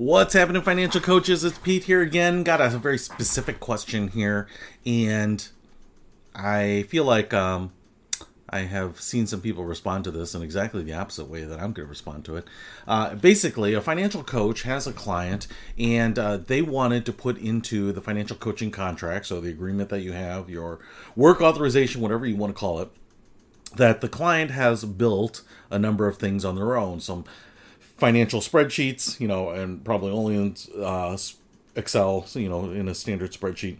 What's happening, financial coaches? It's Pete here again. Got a very specific question here, and I feel like um, I have seen some people respond to this in exactly the opposite way that I'm going to respond to it. Uh, basically, a financial coach has a client, and uh, they wanted to put into the financial coaching contract, so the agreement that you have, your work authorization, whatever you want to call it, that the client has built a number of things on their own. Some financial spreadsheets, you know, and probably only in uh, Excel, you know, in a standard spreadsheet,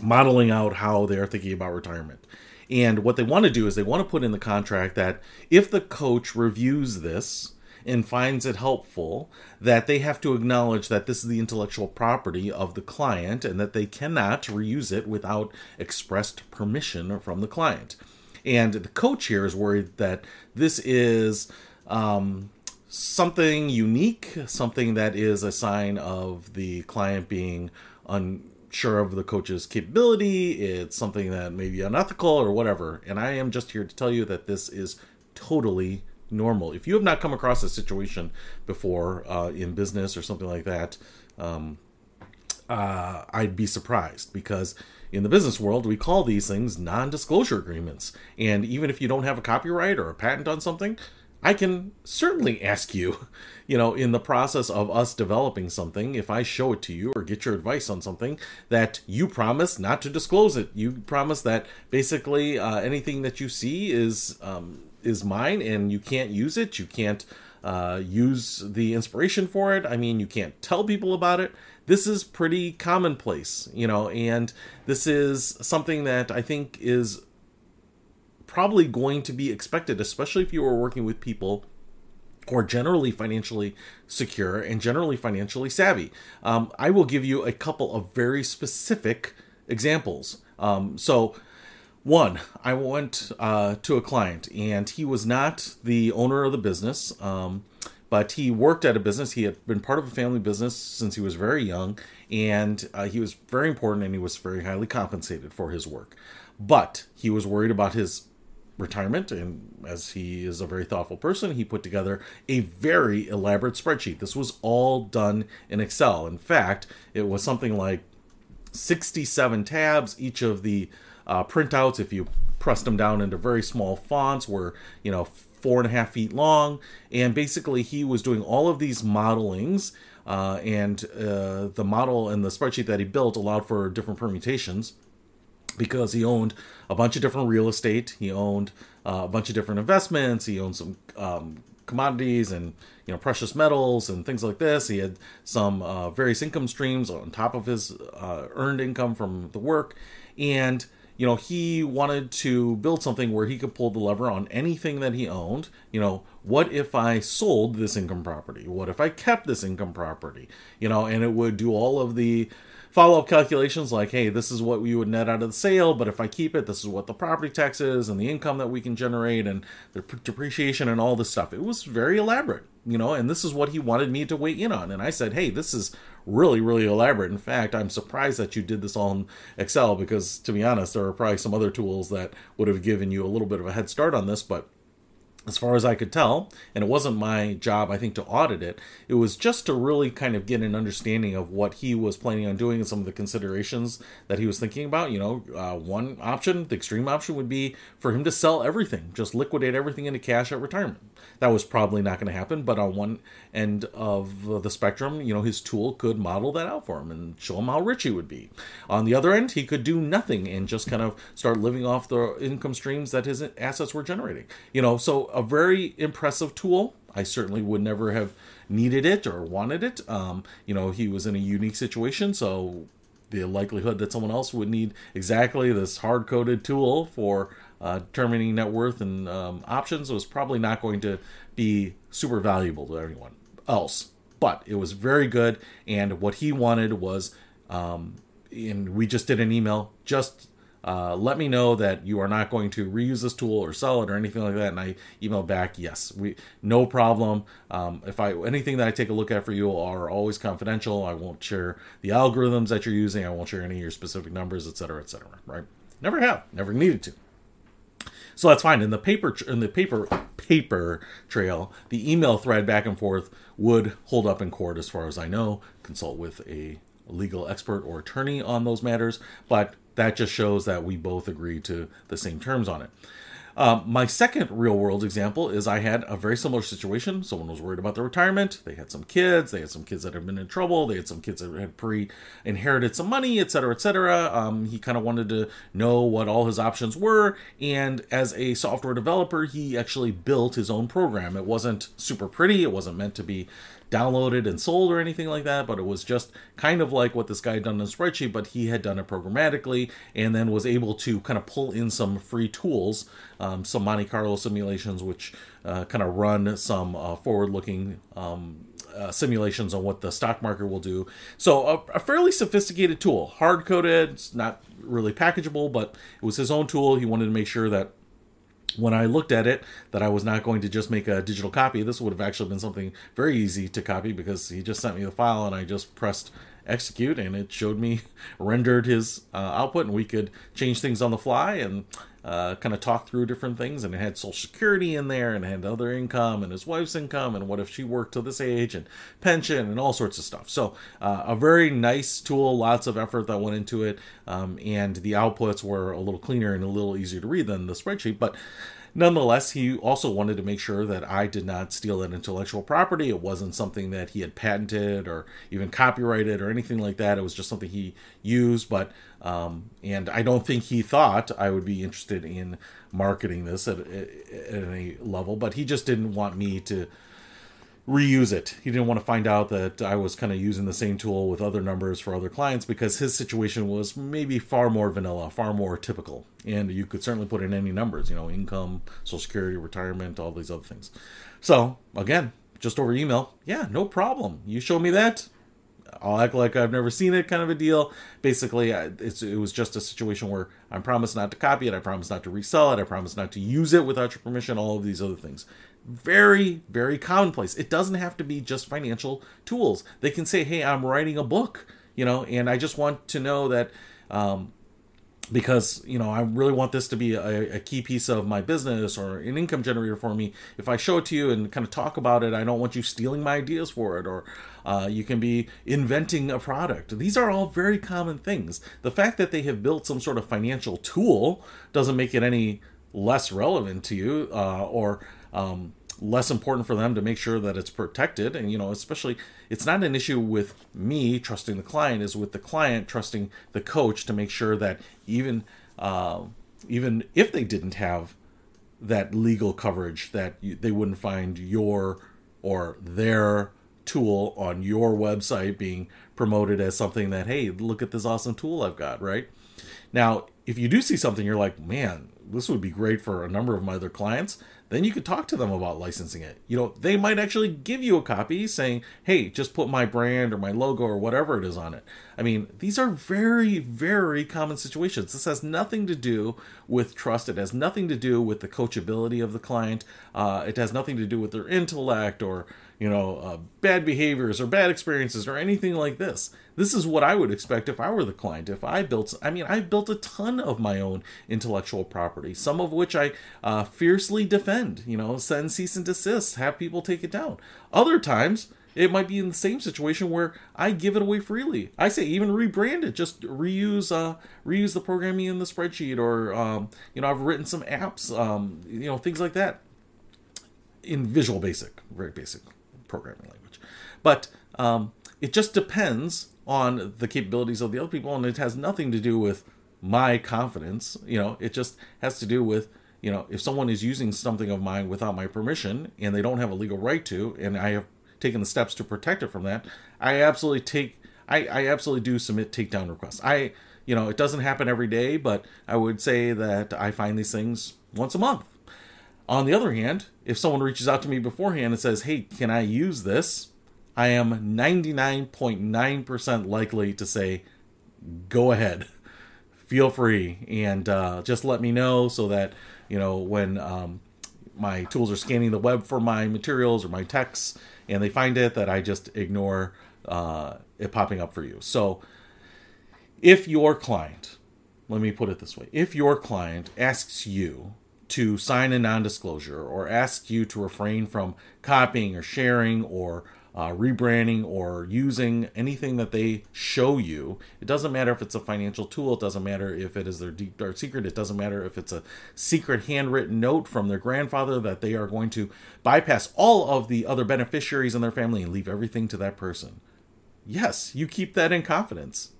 modeling out how they're thinking about retirement. And what they want to do is they want to put in the contract that if the coach reviews this and finds it helpful, that they have to acknowledge that this is the intellectual property of the client and that they cannot reuse it without expressed permission from the client. And the coach here is worried that this is um, something unique, something that is a sign of the client being unsure of the coach's capability. It's something that may be unethical or whatever. And I am just here to tell you that this is totally normal. If you have not come across a situation before uh, in business or something like that, um, uh, I'd be surprised because in the business world, we call these things non disclosure agreements. And even if you don't have a copyright or a patent on something, I can certainly ask you, you know, in the process of us developing something, if I show it to you or get your advice on something, that you promise not to disclose it. You promise that basically uh, anything that you see is um, is mine, and you can't use it. You can't uh, use the inspiration for it. I mean, you can't tell people about it. This is pretty commonplace, you know, and this is something that I think is probably going to be expected, especially if you are working with people who are generally financially secure and generally financially savvy. Um, I will give you a couple of very specific examples. Um, so, one, I went uh, to a client and he was not the owner of the business, um, but he worked at a business. He had been part of a family business since he was very young, and uh, he was very important and he was very highly compensated for his work. But he was worried about his retirement and as he is a very thoughtful person he put together a very elaborate spreadsheet. This was all done in excel. In fact it was something like 67 tabs. Each of the uh, printouts if you pressed them down into very small fonts were you know four and a half feet long. And basically he was doing all of these modelings uh, and uh, the model and the spreadsheet that he built allowed for different permutations because he owned a bunch of different real estate. He owned uh, a bunch of different investments. He owned some um, commodities and you know precious metals and things like this. He had some uh, various income streams on top of his uh, earned income from the work, and you know he wanted to build something where he could pull the lever on anything that he owned. You know, what if I sold this income property? What if I kept this income property? You know, and it would do all of the follow up calculations like, hey, this is what we would net out of the sale, but if I keep it, this is what the property tax is and the income that we can generate and the depreciation and all this stuff. It was very elaborate, you know, and this is what he wanted me to weigh in on. And I said, hey, this is really, really elaborate. In fact, I'm surprised that you did this all in Excel because, to be honest, there are probably some other tools that would have given you a little bit of a head start on this, but as far as I could tell, and it wasn't my job, I think, to audit it. It was just to really kind of get an understanding of what he was planning on doing and some of the considerations that he was thinking about. You know, uh, one option, the extreme option, would be for him to sell everything, just liquidate everything into cash at retirement. That was probably not going to happen, but on one end of the spectrum, you know, his tool could model that out for him and show him how rich he would be. On the other end, he could do nothing and just kind of start living off the income streams that his assets were generating. You know, so a very impressive tool. I certainly would never have needed it or wanted it. Um, you know, he was in a unique situation, so the likelihood that someone else would need exactly this hard coded tool for uh, determining net worth and um, options was probably not going to be super valuable to anyone else. But it was very good, and what he wanted was, um, and we just did an email just uh, let me know that you are not going to reuse this tool or sell it or anything like that. And I email back, yes, we no problem. Um, if I anything that I take a look at for you are always confidential. I won't share the algorithms that you're using. I won't share any of your specific numbers, etc., etc. Right? Never have, never needed to. So that's fine. In the paper in the paper paper trail, the email thread back and forth would hold up in court, as far as I know. Consult with a legal expert or attorney on those matters, but that just shows that we both agree to the same terms on it. Um, my second real world example is I had a very similar situation. Someone was worried about their retirement. They had some kids. They had some kids that had been in trouble. They had some kids that had pre inherited some money, et cetera, et cetera. Um, he kind of wanted to know what all his options were. And as a software developer, he actually built his own program. It wasn't super pretty. It wasn't meant to be downloaded and sold or anything like that, but it was just kind of like what this guy had done in a spreadsheet, but he had done it programmatically and then was able to kind of pull in some free tools, um, some Monte Carlo simulations, which uh, kind of run some uh, forward looking um, uh, simulations on what the stock market will do. So, a, a fairly sophisticated tool, hard coded, not really packageable, but it was his own tool. He wanted to make sure that when I looked at it, that I was not going to just make a digital copy. This would have actually been something very easy to copy because he just sent me the file and I just pressed execute and it showed me rendered his uh, output and we could change things on the fly and uh, kind of talk through different things and it had social security in there and had other income and his wife's income and what if she worked to this age and pension and all sorts of stuff. So uh, a very nice tool lots of effort that went into it um, and the outputs were a little cleaner and a little easier to read than the spreadsheet but Nonetheless, he also wanted to make sure that I did not steal that intellectual property. It wasn't something that he had patented or even copyrighted or anything like that. It was just something he used. But um, and I don't think he thought I would be interested in marketing this at, at any level. But he just didn't want me to reuse it. He didn't want to find out that I was kind of using the same tool with other numbers for other clients because his situation was maybe far more vanilla, far more typical. And you could certainly put in any numbers, you know, income, social security, retirement, all these other things. So, again, just over email, yeah, no problem. You show me that, I'll act like I've never seen it, kind of a deal. Basically, it was just a situation where I promise not to copy it, I promise not to resell it, I promise not to use it without your permission, all of these other things very, very commonplace. It doesn't have to be just financial tools. They can say, hey, I'm writing a book, you know, and I just want to know that um, because you know I really want this to be a, a, key piece of my business or an income generator for me. If I show it to you and kind of talk about it, I don't want you stealing my ideas for it, or uh, you can be inventing a product. These are all very common things. The fact that they have built some sort of financial tool doesn't make it any less relevant to you, uh, or um, less important for them to make sure that it's protected. And, you know, especially, it's not an issue with me trusting the client, is with the client trusting the coach to make sure that even, uh, even if they didn't have that legal coverage, that you, they wouldn't find your or their tool on your website being promoted as something that, hey, look at this awesome tool I've got, right? Now, if you do see something, you're like, man, this would be great for a number of my other clients then you could talk to them about licensing it. You know, they might actually give you a copy saying, hey, just put my brand or my logo or whatever it is on it. I mean, these are very, very common situations. This has nothing to do with trust. It has nothing to do with the coachability of the client. Uh, it has nothing to do with their intellect or you know, uh, bad behaviors or bad experiences or anything like this. This is what I would expect if I were the client. If I built, I mean, I've built a ton of my own intellectual property, some of which I uh, fiercely defend, you know, send cease and desist, have people take it down. Other times, it might be in the same situation where I give it away freely. I say even rebrand it, just reuse uh, reuse the programming in the spreadsheet, or um, you know I've written some apps, um, you know things like that in Visual Basic, very basic programming language. But um, it just depends on the capabilities of the other people, and it has nothing to do with my confidence. You know, it just has to do with you know if someone is using something of mine without my permission and they don't have a legal right to, and I have taken the steps to protect it from that, I absolutely take. I, I absolutely do submit takedown requests. I you know it doesn't happen every day, but I would say that I find these things once a month on the other hand, if someone reaches out to me beforehand and says, hey, can I use this? I am 99.9% likely to say, go ahead, feel free, and uh, just let me know so that, you know, when um, my tools are scanning the web for my materials or my texts and they find it, that I just ignore uh, it popping up for you. So if your client, let me put it this way, if your client asks you to sign a non disclosure or ask you to refrain from copying or sharing or uh, rebranding or using anything that they show you. It doesn't matter if it's a financial tool, it doesn't matter if it is their deep dark secret, it doesn't matter if it's a secret handwritten note from their grandfather that they are going to bypass all of the other beneficiaries in their family and leave everything to that person. Yes, you keep that in confidence.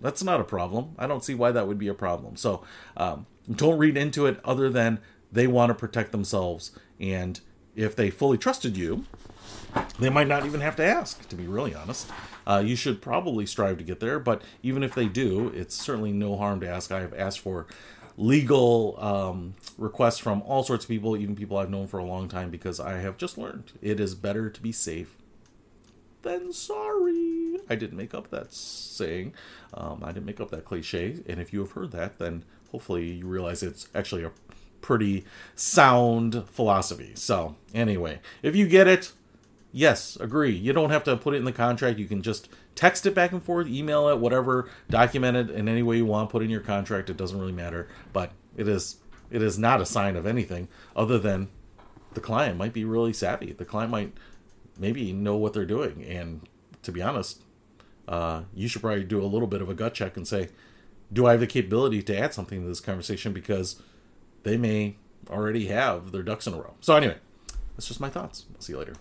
That's not a problem. I don't see why that would be a problem. So um, don't read into it other than they want to protect themselves. And if they fully trusted you, they might not even have to ask, to be really honest. Uh, you should probably strive to get there, but even if they do, it's certainly no harm to ask. I have asked for legal um, requests from all sorts of people, even people I've known for a long time, because I have just learned it is better to be safe than sorry. I didn't make up that saying. Um, I didn't make up that cliche. And if you have heard that, then hopefully you realize it's actually a pretty sound philosophy. So, anyway, if you get it, yes, agree. You don't have to put it in the contract. You can just text it back and forth, email it, whatever, document it in any way you want, put in your contract. It doesn't really matter. But it is it is not a sign of anything other than the client might be really savvy. The client might maybe know what they're doing. And to be honest, uh, you should probably do a little bit of a gut check and say, do I have the capability to add something to this conversation? Because they may already have their ducks in a row. So, anyway, that's just my thoughts. I'll see you later.